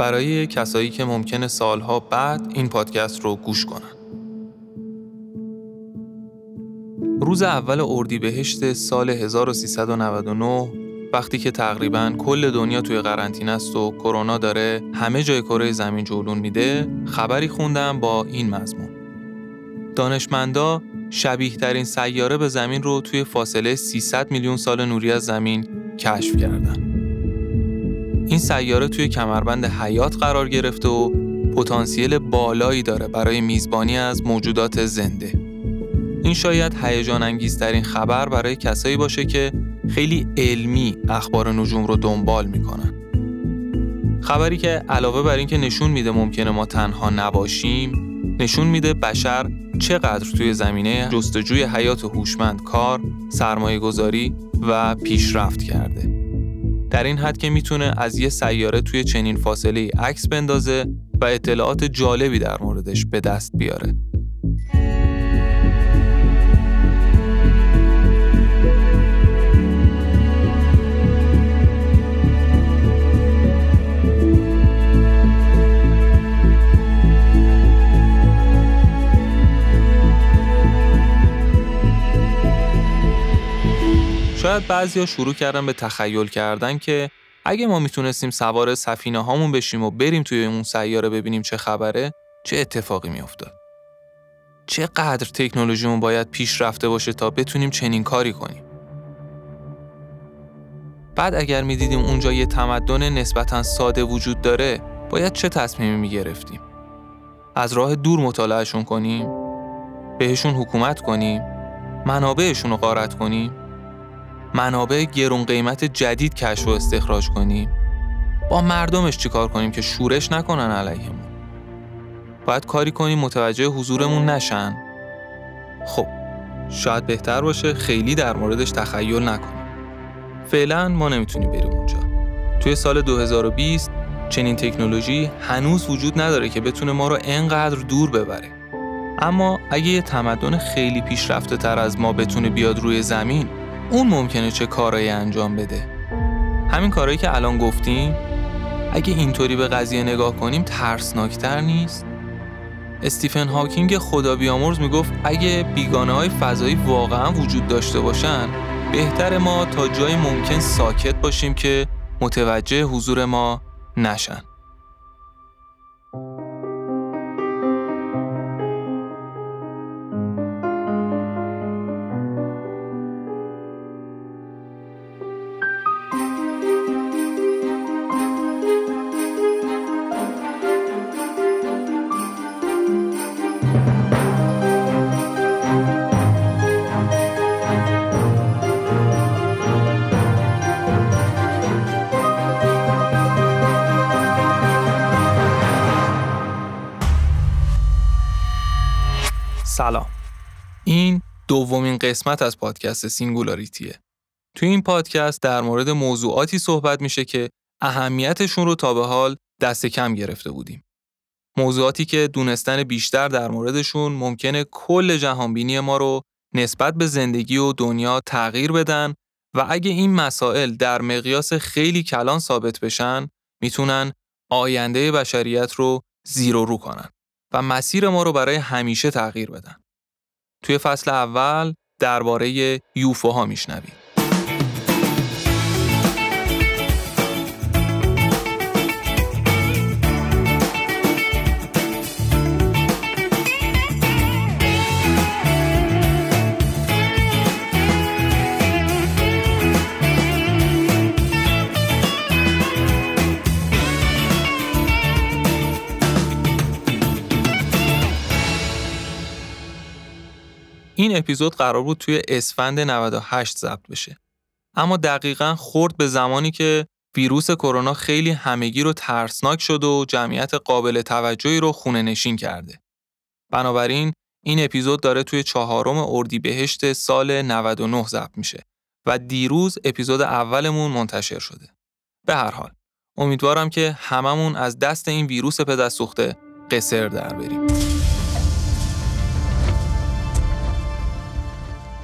برای کسایی که ممکنه سالها بعد این پادکست رو گوش کنن. روز اول اردیبهشت سال 1399 وقتی که تقریبا کل دنیا توی قرنطینه است و کرونا داره همه جای کره زمین جولون میده خبری خوندم با این مضمون دانشمندا شبیه ترین سیاره به زمین رو توی فاصله 300 میلیون سال نوری از زمین کشف کردن این سیاره توی کمربند حیات قرار گرفته و پتانسیل بالایی داره برای میزبانی از موجودات زنده این شاید هیجان انگیزترین خبر برای کسایی باشه که خیلی علمی اخبار نجوم رو دنبال می‌کنن. خبری که علاوه بر اینکه نشون میده ممکنه ما تنها نباشیم، نشون میده بشر چقدر توی زمینه جستجوی حیات هوشمند کار، سرمایه گذاری و پیشرفت کرده. در این حد که می‌تونه از یه سیاره توی چنین فاصله عکس بندازه و اطلاعات جالبی در موردش به دست بیاره. شاید بعضیا شروع کردن به تخیل کردن که اگه ما می‌تونستیم سوار سفینه هامون بشیم و بریم توی اون سیاره ببینیم چه خبره چه اتفاقی میافتاد؟ چقدر تکنولوژیمون باید پیش رفته باشه تا بتونیم چنین کاری کنیم؟ بعد اگر می‌دیدیم اونجا یه تمدن نسبتا ساده وجود داره باید چه تصمیمی می‌گرفتیم؟ از راه دور مطالعهشون کنیم؟ بهشون حکومت کنیم؟ منابعشون رو غارت کنیم؟ منابع گرون قیمت جدید کشف و استخراج کنیم. با مردمش چیکار کنیم که شورش نکنن علیهمون؟ باید کاری کنیم متوجه حضورمون نشن. خب شاید بهتر باشه خیلی در موردش تخیل نکنیم. فعلا ما نمی‌تونیم بریم اونجا. توی سال 2020 چنین تکنولوژی هنوز وجود نداره که بتونه ما رو انقدر دور ببره. اما اگه یه تمدن خیلی پیشرفته تر از ما بتونه بیاد روی زمین اون ممکنه چه کارایی انجام بده. همین کارهایی که الان گفتیم اگه اینطوری به قضیه نگاه کنیم ترسناکتر نیست. استیفن هاکینگ خدا بیامرز می‌گفت اگه بیگانه های فضایی واقعا وجود داشته باشن بهتر ما تا جای ممکن ساکت باشیم که متوجه حضور ما نشن. سلام. این دومین قسمت از پادکست Singularity ه. توی این پادکست در مورد موضوعاتی صحبت میشه که اهمیتشون رو تا به حال دست کم گرفته بودیم. موضوعاتی که دونستن بیشتر در موردشون ممکنه کل جهانبینی ما رو نسبت به زندگی و دنیا تغییر بدن و اگه این مسائل در مقیاس خیلی کلان ثابت بشن می‌تونن آینده بشریت رو زیر و رو کنن. و مسیر ما رو برای همیشه تغییر بدن. توی فصل اول درباره یوفوها میشنویم. این اپیزود قرار بود توی اسفند 98 ضبط بشه. اما دقیقا خورد به زمانی که ویروس کرونا خیلی همگی رو ترسناک شد و جمعیت قابل توجهی رو خونه نشین کرده. بنابراین این اپیزود داره توی چهارم اردیبهشت سال 99 ضبط میشه و دیروز اپیزود اولمون منتشر شده. به هر حال امیدوارم که هممون از دست این ویروس پدرسوخته قصر در بریم.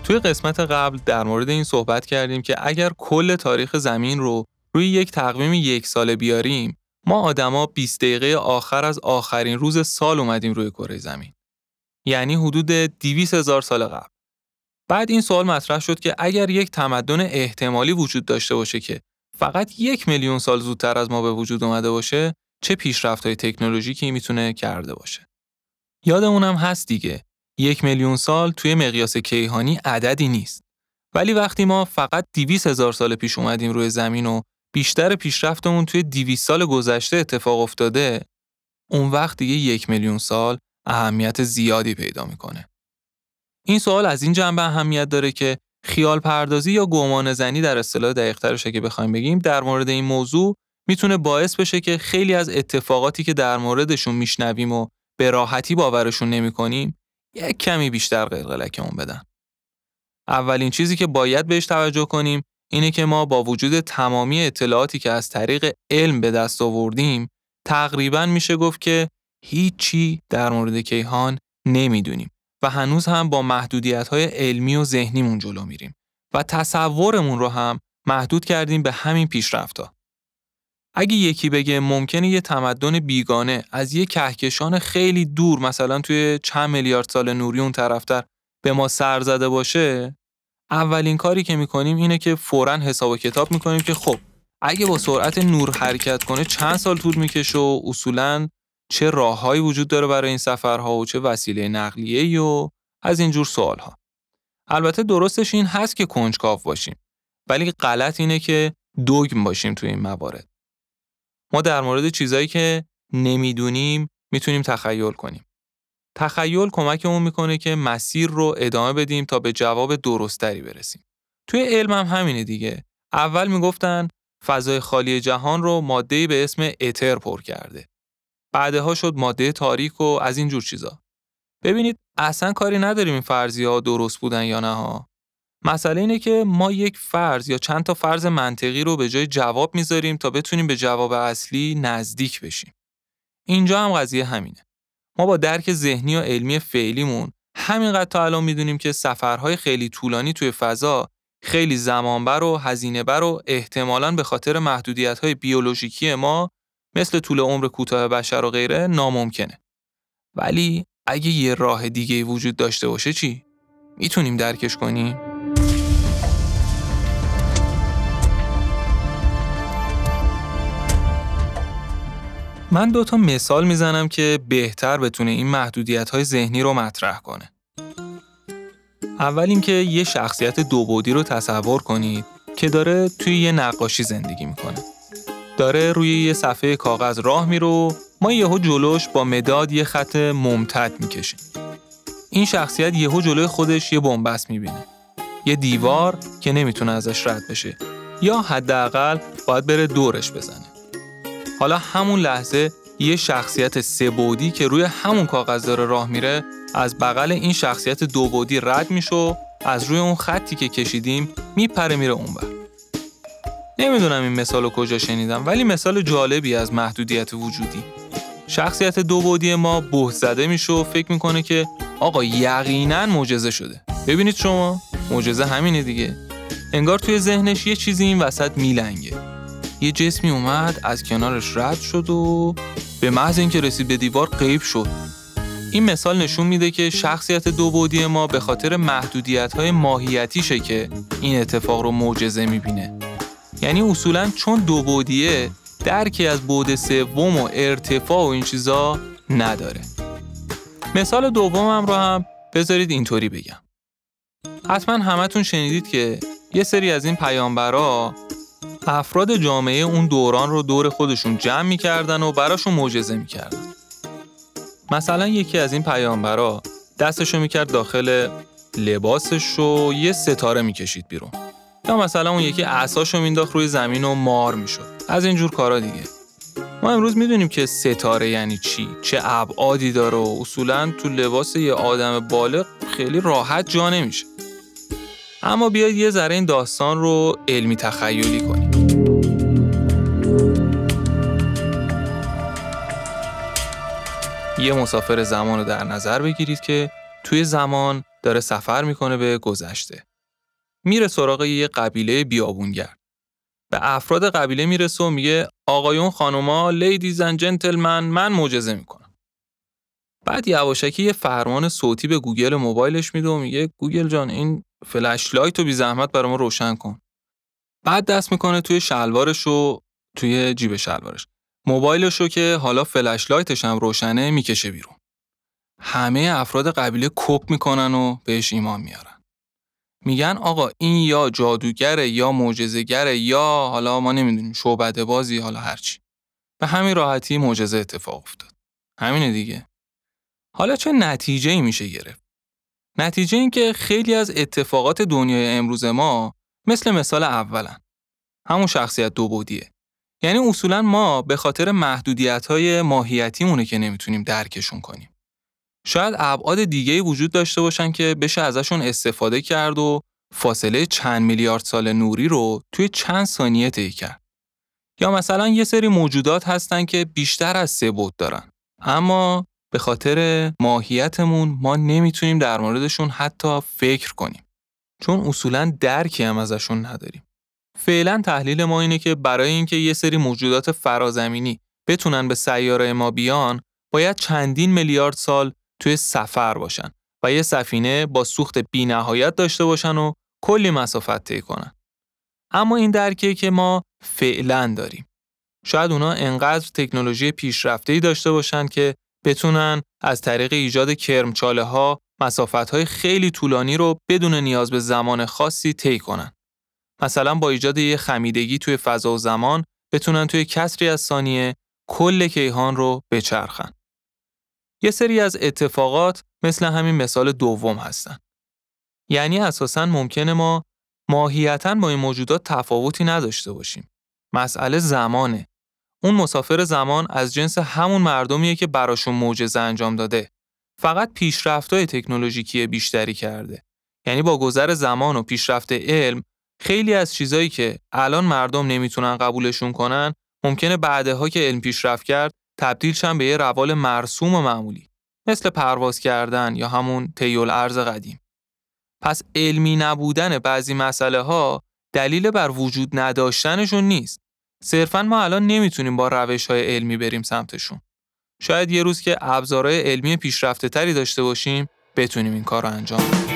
توی قسمت قبل در مورد این صحبت کردیم که اگر کل تاریخ زمین رو روی یک تقویم یک ساله بیاریم ما آدما 20 دقیقه آخر از آخرین روز سال اومدیم روی کره زمین. یعنی حدود 200 هزار سال قبل. بعد این سوال مطرح شد که اگر یک تمدن احتمالی وجود داشته باشه که فقط یک میلیون سال زودتر از ما به وجود اومده باشه چه پیشرفت های تکنولوژیکی می‌تونه کرده باشه. یادمونم هست دیگه یک میلیون سال توی مقیاس کیهانی عددی نیست. ولی وقتی ما فقط 200 هزار سال پیش اومدیم روی زمین و بیشتر پیشرفتمون توی 200 سال گذشته اتفاق افتاده اون وقت دیگه یک میلیون سال اهمیت زیادی پیدا می‌کنه. این سوال از این جنبه اهمیت داره که خیال پردازی یا گمان زنی در اصطلاح دقیقترش اگه بخوایم بگیم در مورد این موضوع می‌تونه باعث بشه که خیلی از اتفاقاتی که در موردشون میشنویم و به راحتی باورشون نمی‌کنیم یک کمی بیشتر قلقلکمون بدن. اولین چیزی که باید بهش توجه کنیم اینه که ما با وجود تمامی اطلاعاتی که از طریق علم به دست آوردیم تقریبا میشه گفت که هیچی در مورد کیهان نمی‌دونیم و هنوز هم با محدودیت های علمی و ذهنیمون جلو میریم و تصورمون رو هم محدود کردیم به همین پیشرفتها. اگه یکی بگه ممکنه یه تمدن بیگانه از یه کهکشان خیلی دور مثلا توی چند میلیارد سال نوری اون طرفتر به ما سر زده باشه اولین کاری که می‌کنیم اینه که فورا حساب و کتاب می‌کنیم که خب اگه با سرعت نور حرکت کنه چند سال طول می‌کشه و اصولا چه راههایی وجود داره برای این سفرها و چه وسیله نقلیه و از اینجور سوالها. البته درستش این هست که کنجکاو باشیم ولی غلط اینه که دوگم باشیم توی این موارد. ما در مورد چیزایی که نمی‌دونیم می‌تونیم تخیل کنیم. تخیل کمکمون می‌کنه که مسیر رو ادامه بدیم تا به جواب درستری برسیم. توی علم هم همینه دیگه. اول می‌گفتن فضای خالی جهان رو ماده‌ای به اسم اتر پر کرده. بعدها شد ماده تاریک و از این جور چیزا. ببینید اصلا کاری نداریم این فرضی ها درست بودن یا نه ها. مسئله اینه که ما یک فرض یا چند تا فرض منطقی رو به جای جواب می‌ذاریم تا بتونیم به جواب اصلی نزدیک بشیم. اینجا هم قضیه همینه. ما با درک ذهنی و علمی فعلیمون همینقدر تا الان می‌دونیم که سفرهای خیلی طولانی توی فضا خیلی زمانبر و هزینهبر و احتمالاً به خاطر محدودیت‌های بیولوژیکی ما مثل طول عمر کوتاه بشر و غیره ناممکنه. ولی اگه یه راه دیگه وجود داشته باشه چی؟ می‌تونیم درکش کنیم؟ من دو تا مثال می‌زنم که بهتر بتونه این محدودیت های ذهنی رو مطرح کنه. اول اینکه یه شخصیت دوبودی رو تصور کنید که داره توی یه نقاشی زندگی می‌کنه. داره روی یه صفحه کاغذ راه میره و ما یهو جلوش با مداد یه خط ممتد می‌کشیم. این شخصیت یهو جلوی خودش یه بنبست می‌بینه. یه دیوار که نمی‌تونه ازش رد بشه یا حداقل باید بره دورش بزنه. حالا همون لحظه یه شخصیت سبودی که روی همون کاغذ داره راه میره از بغل این شخصیت دوبودی رد میشه و از روی اون خطی که کشیدیم میپره میره اونور. نمی‌دونم این مثال رو کجا شنیدم ولی مثال جالبی از محدودیت وجودی. شخصیت دوبودی ما بهت زده میشه و فکر می‌کنه که آقا یقینا معجزه شده. ببینید شما معجزه همینه دیگه. انگار توی ذهنش یه چیزی این وسط میلنگه. یه جسمی اومد از کنارش رد شد و به محض اینکه رسید به دیوار غیب شد. این مثال نشون میده که شخصیت دو ما به خاطر محدودیت های ماهیتیشه که این اتفاق رو معجزه می‌بینه. یعنی اصولا چون دو بودیه درکی از بود سوم و ارتفاع و این چیزا نداره. مثال دومم رو هم بذارید اینطوری بگم. حتما همتون شنیدید که یه سری از این پیامبرا افراد جامعه اون دوران رو دور خودشون جمع می‌کردن و براشون معجزه می‌کردن. مثلا یکی از این پیامبرا دستشو می‌کرد داخل لباسش و یه ستاره می‌کشید بیرون. یا مثلا اون یکی عصاشو مینداخت روی زمین و مار می‌شد. از اینجور کارا دیگه. ما امروز می‌دونیم که ستاره یعنی چی، چه ابعادی داره و اصولا تو لباس یه آدم بالغ خیلی راحت جا نمیشه. اما بیاید یه ذره این داستان رو علمی تخیلی کنیم. یه مسافر زمان رو در نظر بگیرید که توی زمان داره سفر می‌کنه به گذشته. میره سراغ یه قبیله بیابونگرد. به افراد قبیله می‌رسه و میگه آقایون خانوما ladies and gentlemen من معجزه می‌کنم بعد یواشکی یه فرمان صوتی به گوگل موبایلش میده و میگه گوگل جان این flashlight رو بی زحمت برای ما روشن کن. بعد دست می‌کنه توی شلوارش و توی جیب شلوارش. رو که حالا فلش لایتش هم روشنه می‌کشه بیرون. همه افراد قبیله کپ می‌کنن و بهش ایمان میارن. میگن آقا این یا جادوگره یا معجزه‌گره یا حالا ما نمی‌دونیم شعبده بازی حالا هرچی به همین راحتی معجزه اتفاق افتاد. همینه دیگه. حالا چه نتیجه ای میشه گرفت؟ نتیجه این که خیلی از اتفاقات دنیای امروز ما مثل مثال اولن همون شخصیت دو بودیه یعنی اصولا ما به خاطر محدودیت های ماهیتیمونه که نمی‌تونیم درکشون کنیم شاید ابعاد دیگه وجود داشته باشن که بشه ازشون استفاده کرد و فاصله چند میلیارد سال نوری رو توی چند ثانیه طی کرد. یا مثلا یه سری موجودات هستن که بیشتر از سه بود دارن. اما به خاطر ماهیتمون ما نمی‌تونیم در موردشون حتی فکر کنیم. چون اصولا درکی هم ازشون نداریم. فعلا تحلیل ما اینه که برای اینکه یه سری موجودات فرازمینی بتونن به سیاره ما بیان باید چندین میلیارد سال توی سفر باشن و یه سفینه با سوخت بینهایت داشته باشن و کلی مسافت طی کنن. اما این درکیه که ما فعلا داریم. شاید اونا انقدر تکنولوژی پیشرفته داشته باشن که بتونن از طریق ایجاد کرمچاله ها مسافت های خیلی طولانی رو بدون نیاز به زمان خاصی طی کنن. مثلا با ایجاد یه خمیدگی توی فضا و زمان بتونن توی کسری از ثانیه کل کیهان رو بچرخن. یه سری از اتفاقات مثل همین مثال دوم هستن. یعنی اساساً ممکنه ما ماهیتا با این موجودات تفاوتی نداشته باشیم. مسئله زمانه. اون مسافر زمان از جنس همون مردمیه که براشون معجزه انجام داده. فقط پیشرفت‌های تکنولوژیکی بیشتری کرده. یعنی با گذر زمان و پیشرفت علم خیلی از چیزایی که الان مردم نمی‌تونن قبولشون کنن ممکنه بعدها که علم پیشرفت کرد تبدیل شن به یه روال مرسوم و معمولی مثل پرواز کردن یا همون تیول ارز قدیم پس علمی نبودن بعضی مسئله ها دلیل بر وجود نداشتنشون نیست صرفا ما الان نمی‌تونیم با روش های علمی بریم سمتشون. شاید یه روز که ابزارهای علمی پیشرفته تری داشته باشیم بتونیم این کار رو انجام بدیم.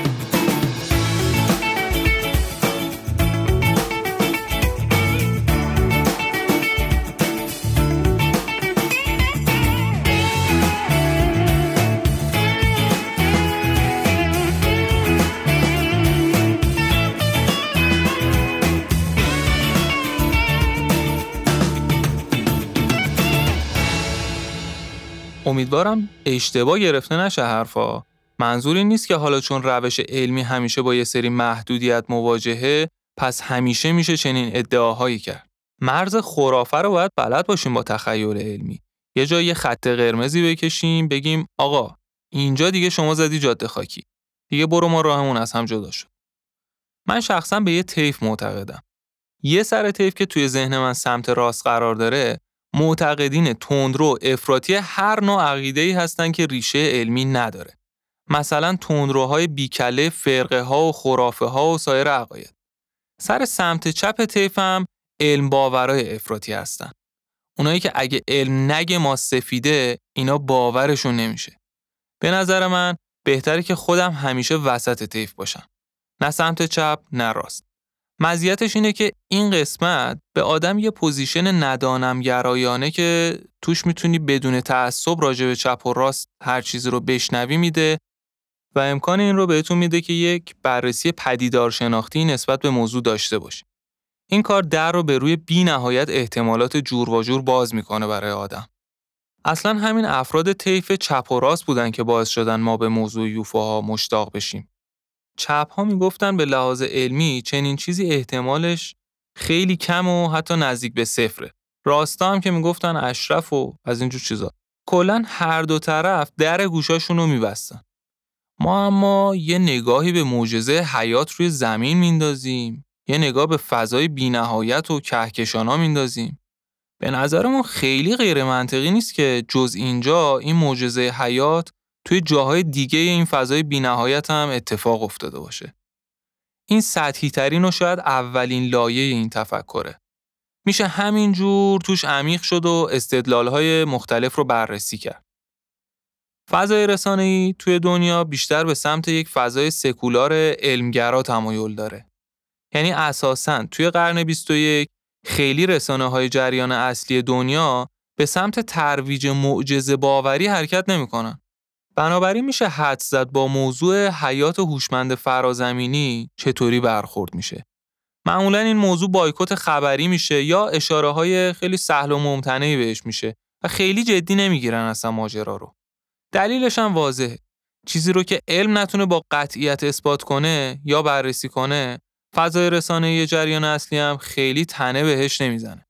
امیدوارم اشتباه گرفته نشه حرفا. منظور این نیست که حالا چون روش علمی همیشه با یه سری محدودیت مواجهه پس همیشه میشه چنین ادعاهایی کرد. مرز خرافه رو باید بلد باشیم با تخیل علمی. یه جای خط قرمزی بکشیم بگیم آقا اینجا دیگه شما زدی جاده خاکی. دیگه برو ما راهمون از هم جدا شد. من شخصا به یه طیف معتقدم. یه سر طیف که توی ذهن من سمت راست قرار داره معتقدین تندرو افراطی هر نوع عقیده ای هستن که ریشه علمی نداره. مثلا تندروهای بیکله فرقه ها و خرافه ها و سایر عقاید. سر سمت چپ طیف هم علم باورای افراطی هستن. اونایی که اگه علم نگه ما سفیده اینا باورشون نمیشه. به نظر من بهتره که خودم همیشه وسط طیف باشم. نه سمت چپ نه راست. مزیتش اینه که این قسمت به آدم یه position ندانم گرایانه که توش می‌تونی بدون تعصب راجع به چپ و راست هر چیزی رو بشنوی میده و امکان این رو بهتون میده که یک بررسی پدیدار شناختی نسبت به موضوع داشته باشی. این کار در رو به روی بی نهایت احتمالات جورواجور باز می‌کنه برای آدم. اصلا همین افراد طیف چپ و راست بودن که باعث شدن ما به موضوع یوفوها مشتاق بشیم. چپ ها می‌گفتن به لحاظ علمی چنین چیزی احتمالش خیلی کم و حتی نزدیک به صفره. راستا هم که می‌گفتن اشرف و از اینجور چیزا. کلا هر دو طرف در گوشاشون رو میبستن. ما اما یه نگاهی به معجزه حیات روی زمین میندازیم. یه نگاه به فضای بینهایت و کهکشان میندازیم. به نظرمون خیلی غیر منطقی نیست که جز اینجا این معجزه حیات توی جاهای دیگه این فضای بینهایت هم اتفاق افتاده باشه. این سطحی ترین و شاید اولین لایه این تفکره. میشه همینجور توش عمیق شد و استدلالهای مختلف رو بررسی کرد. فضای رسانه‌ای توی دنیا بیشتر به سمت یک فضای سکولار علمگرا تمایل داره. یعنی اساساً توی قرن 21 خیلی رسانه های جریان اصلی دنیا به سمت ترویج معجزه باوری حرکت نمی‌کنن. بنابراین میشه حد زد با موضوع حیات هوشمند فرازمینی چطوری برخورد میشه. معمولا این موضوع بایکوت خبری میشه یا اشاره های خیلی سهل و ممتنعی بهش میشه و خیلی جدی نمی‌گیرن اصلا ماجرا رو. دلیلش هم واضحه. چیزی رو که علم نتونه با قطعیت اثبات کنه یا بررسی کنه فضای رسانه جریان اصلی هم خیلی تنه بهش نمی‌زنه.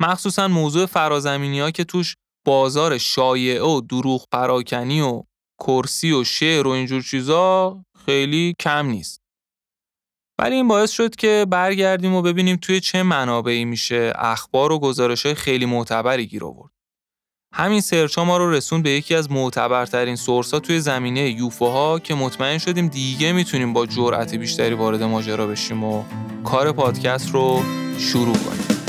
مخصوصا موضوع فرازمینی ها که توش بازار شایعه و دروغ پراکنی و کرسی و شعر و اینجور چیزا خیلی کم نیست. ولی این باعث شد که برگردیم و ببینیم توی چه منابعی میشه اخبار و گزارش های خیلی معتبری گیر آورد. همین سرچ ها ما رو رسون به یکی از معتبرترین سورس ها توی زمینه یوفوها که مطمئن شدیم دیگه می‌تونیم با جرأت بیشتری وارد ماجرا بشیم و کار پادکست رو شروع کنیم.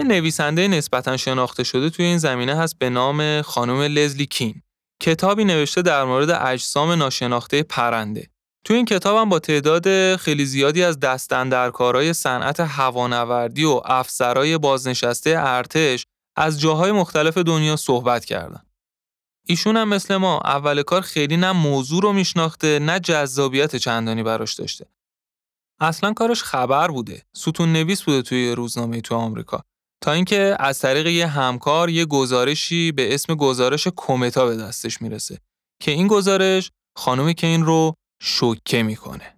یه نویسنده نسبتا شناخته شده توی این زمینه هست به نام خانم لزلی کین. کتابی نوشته در مورد اجسام ناشناخته پرنده. توی این کتاب هم با تعداد خیلی زیادی از دستندرکارای صنعت هوانوردی و افسرای بازنشسته ارتش از جاهای مختلف دنیا صحبت کردن. ایشون هم مثل ما اول کار خیلی نه موضوع رو میشناخته نه جذابیت چندانی براش داشته. اصلا کارش خبر بوده. ستون نویس بوده توی روزنامه تو آمریکا. تا اینکه از طریق یه همکار یه گزارشی به اسم گزارش کومتا به دستش می‌رسه که این گزارش خانم کین رو شوکه می‌کنه.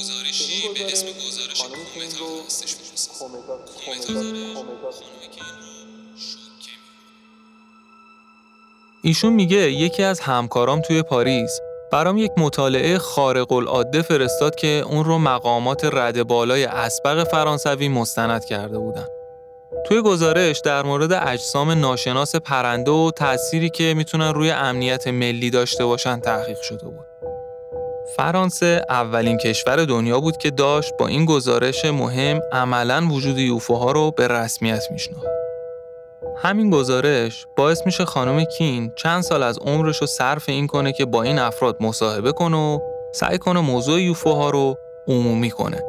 گزارشی به اسم گزارش کومتا به دستش می‌رسه. ایشون میگه یکی از همکارام توی پاریس. برام یک مطالعه خارق العاده فرستاد که اون رو مقامات رد بالای اسبق فرانسوی مستند کرده بودن. توی گزارش در مورد اجسام ناشناس پرنده و تأثیری که می‌تونن روی امنیت ملی داشته باشن تحقیق شده بود. فرانسه اولین کشور دنیا بود که داشت با این گزارش مهم عملا وجود یوفوها رو به رسمیت میشناخت. همین گزارش باعث میشه خانم کین چند سال از عمرش رو صرف این کنه که با این افراد مصاحبه کنه و سعی کنه موضوع یوفوها رو عمومی کنه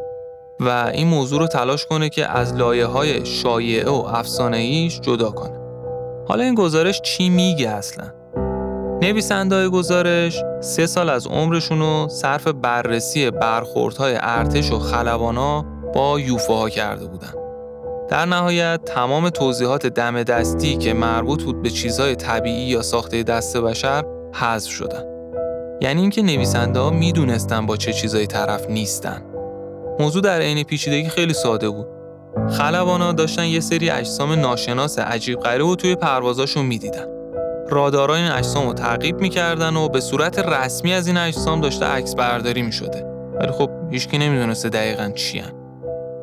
و این موضوع رو تلاش کنه که از لایه های شایعه و افسانه ایش جدا کنه. حالا این گزارش چی میگه اصلا؟ نویسنده گزارش سه سال از عمرشون رو صرف بررسی برخوردهای ارتش و خلبانا با یوفاها کرده بودن. در نهایت تمام توضیحات دم دستی که مربوط بود به چیزهای طبیعی یا ساخته دست بشر حذف شدن. یعنی اینکه نویسنده ها می‌دونستن با چه چیزایی طرف نیستن. موضوع در عین پیچیدگی خیلی ساده بود. خلبانا داشتن یه سری اجسام ناشناس عجیب غریب و توی پروازاشون می‌دیدن. رادارها این اجسام رو تعقیب می‌کردن و به صورت رسمی از این اجسام داشته عکس برداری می‌شده ولی خب هیچکی نمی‌دونسته دقیقا چی هن.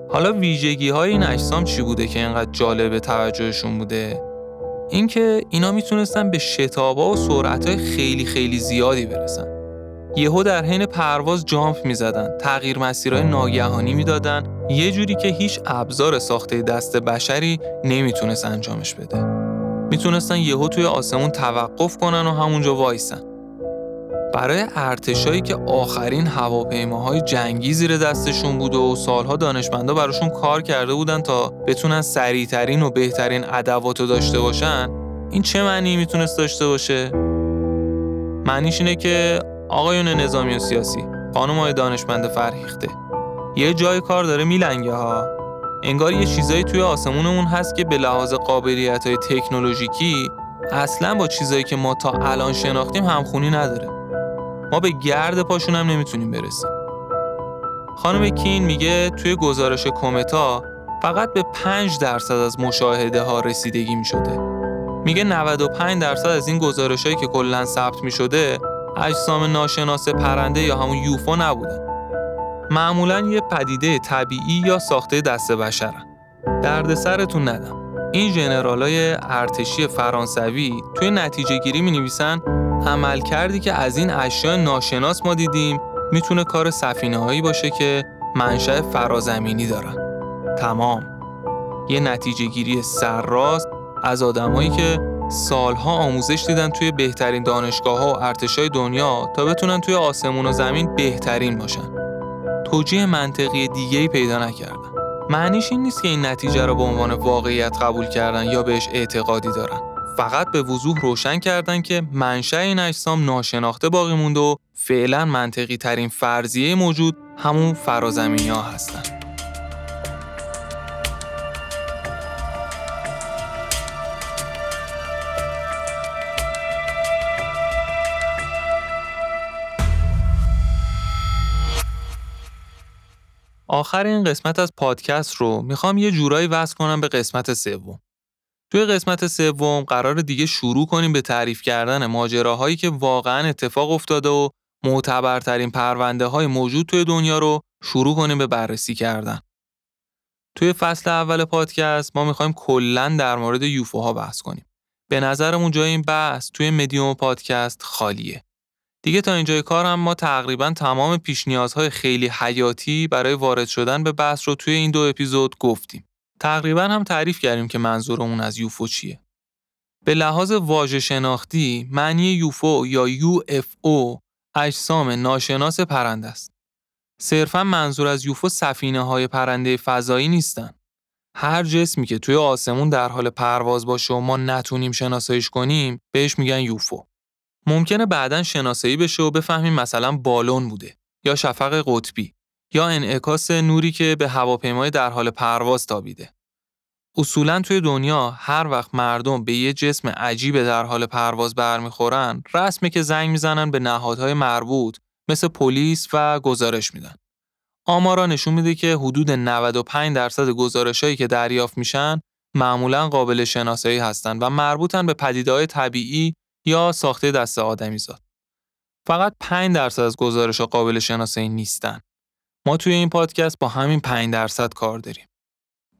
حالا ویژگی های این اجسام چی بوده که اینقدر جالب توجهشون بوده اینکه اینا می‌تونستن به شتابا و سرعت های خیلی خیلی زیادی برسن یهو در حین پرواز جامپ می‌زدن تغییر مسیرهای ناگهانی می‌دادن یه جوری که هیچ ابزار ساخته دست بشری نمی‌تونست انجامش بده می‌تونستن یهو توی آسمون توقف کنن و همونجا وایسن. برای ارتشایی که آخرین هواپیماهای جنگی زیر دستشون بود و سالها دانشمندا براشون کار کرده بودن تا بتونن سریعترین و بهترین ادواتو داشته باشن این چه معنی می‌تونست داشته باشه؟ معنیش اینه که آقایون نظامی و سیاسی خانم های دانشمند فرهیخته. یه جای کار داره میلنگه ها. انگار یه چیزایی توی آسمونمون هست که به لحاظ قابلیت های تکنولوژیکی اصلا با چیزایی که ما تا الان شناختیم همخونی نداره. ما به گرد پاشون هم نمی‌تونیم برسیم. خانم کین میگه توی گزارش کومتا فقط به 5 درصد از مشاهده ها رسیدگی می‌شده. میگه 95 درصد از این گزارش هایی که کلا ثبت می‌شده اجسام ناشناس پرنده یا همون یوفو نبودن معمولا یه پدیده طبیعی یا ساخته دست بشرن. دردسرتون ندم. این های ارتشی فرانسوی توی نتیجه گیری می نویسن عمل کردی که از این اشیاء ناشناس ما دیدیم می‌تونه کار سفینه هایی باشه که منشأ فرازمینی دارن. تمام. یه نتیجه گیری سرراست از آدمایی که سالها آموزش دیدن توی بهترین دانشگاه ها و ارتشای دنیا تا بتونن توی آسمون و زمین بهترین باشن. توجیه منطقی دیگه ای پیدا نکردن. معنیش این نیست که این نتیجه رو به عنوان واقعیت قبول کردن یا بهش اعتقادی دارن. فقط به وضوح روشن کردن که منشأ این اجسام ناشناخته باقی مونده و فعلا منطقی ترین فرضیه موجود همون فرازمینی ها هستن. آخر این قسمت از پادکست رو می‌خوام یه جورایی وصل کنم به قسمت سوم. توی قسمت سوم قرار دیگه شروع کنیم به تعریف کردن ماجراهایی که واقعا اتفاق افتاده و معتبرترین پرونده های موجود توی دنیا رو شروع کنیم به بررسی کردن. توی فصل اول پادکست ما می‌خوایم کلا در مورد یوفوها بحث کنیم. به نظرمون جای این بحث توی مدیوم پادکست خالیه. دیگه تا اینجای کار هم ما تقریبا تمام پیش نیازهای خیلی حیاتی برای وارد شدن به بحث رو توی این دو اپیزود گفتیم. تقریبا هم تعریف کردیم که منظورمون از یوفو چیه. به لحاظ واژه شناختی معنی یوفو یا یو اف او اجسام ناشناس پرنده است. صرفا منظور از یوفو سفینه های پرنده فضایی نیستن. هر جسمی که توی آسمون در حال پرواز باشه و ما نتونیم شناساییش کنیم بهش میگن یوفو. ممکنه بعدا شناسایی بشه و بفهمیم مثلا بالون بوده یا شفق قطبی یا انعکاس نوری که به هواپیمای در حال پرواز تابیده. اصولا توی دنیا هر وقت مردم به یه جسم عجیب در حال پرواز برمیخورن رسمه که زنگ می‌زنن به نهادهای مربوط مثل پلیس و گزارش میدن. آمارا نشون میده که حدود 95 درصد گزارشهایی که دریافت میشن معمولا قابل شناسایی هستند و مربوطن به پدیده‌های طبیعی یا ساخته دست آدمی زاد. فقط 5 درصد از گزارش قابل شناسایی نیستن. ما توی این پادکست با همین 5 درصد کار داریم.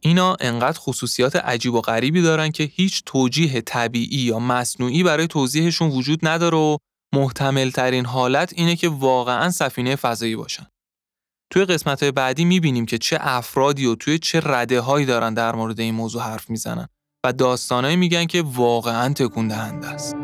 اینا انقدر خصوصیات عجیب و غریبی دارن که هیچ توجیه طبیعی یا مصنوعی برای توضیحشون وجود نداره و محتمل ترین حالت اینه که واقعا سفینه فضایی باشن. توی قسمت بعدی می‌بینیم که چه افرادی و توی چه رده هایی دارن در مورد این موضوع حرف می‌زنن و داستانایی میگن که واقعا تکون دهنده است.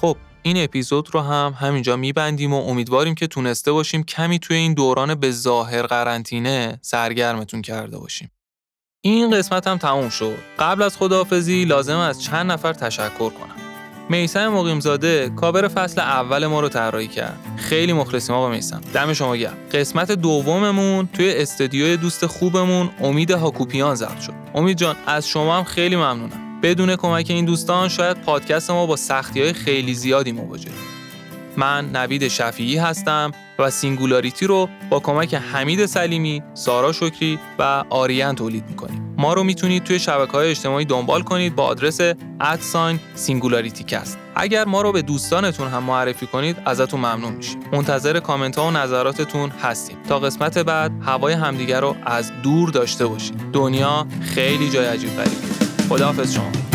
خب این اپیزود رو هم همینجا میبندیم و امیدواریم که تونسته باشیم کمی توی این دوران به ظاهر قرنطینه سرگرمتون کرده باشیم. این قسمت هم تموم شد. قبل از خداحافظی لازم از چند نفر تشکر کنم. میسم مقیمزاده کاور فصل اول ما رو طراحی کرد. خیلی مخلصیم آقا میسم دم شما گرم. قسمت دوممون توی استودیوی دوست خوبمون امید هاکوپیان ضبط شد. امید جان از شما هم خیلی ممنونم. بدون کمک این دوستان شاید پادکست ما با سختی های خیلی زیادی مواجه. من نوید شفیعی هستم و Singularity رو با کمک حمید سلیمی، سارا شکری و آریان تولید می‌کنیم. ما رو می‌تونید توی شبکه های اجتماعی دنبال کنید با آدرس at sign SingularityCast. اگر ما رو به دوستانتون هم معرفی کنید ازتون ممنون میشیم. منتظر کامنت ها و نظراتتون هستیم. تا قسمت بعد هوای همدیگر رو از دور داشته باشید. دنیا خیلی جای عجیب غریبه. خداحافظ شما.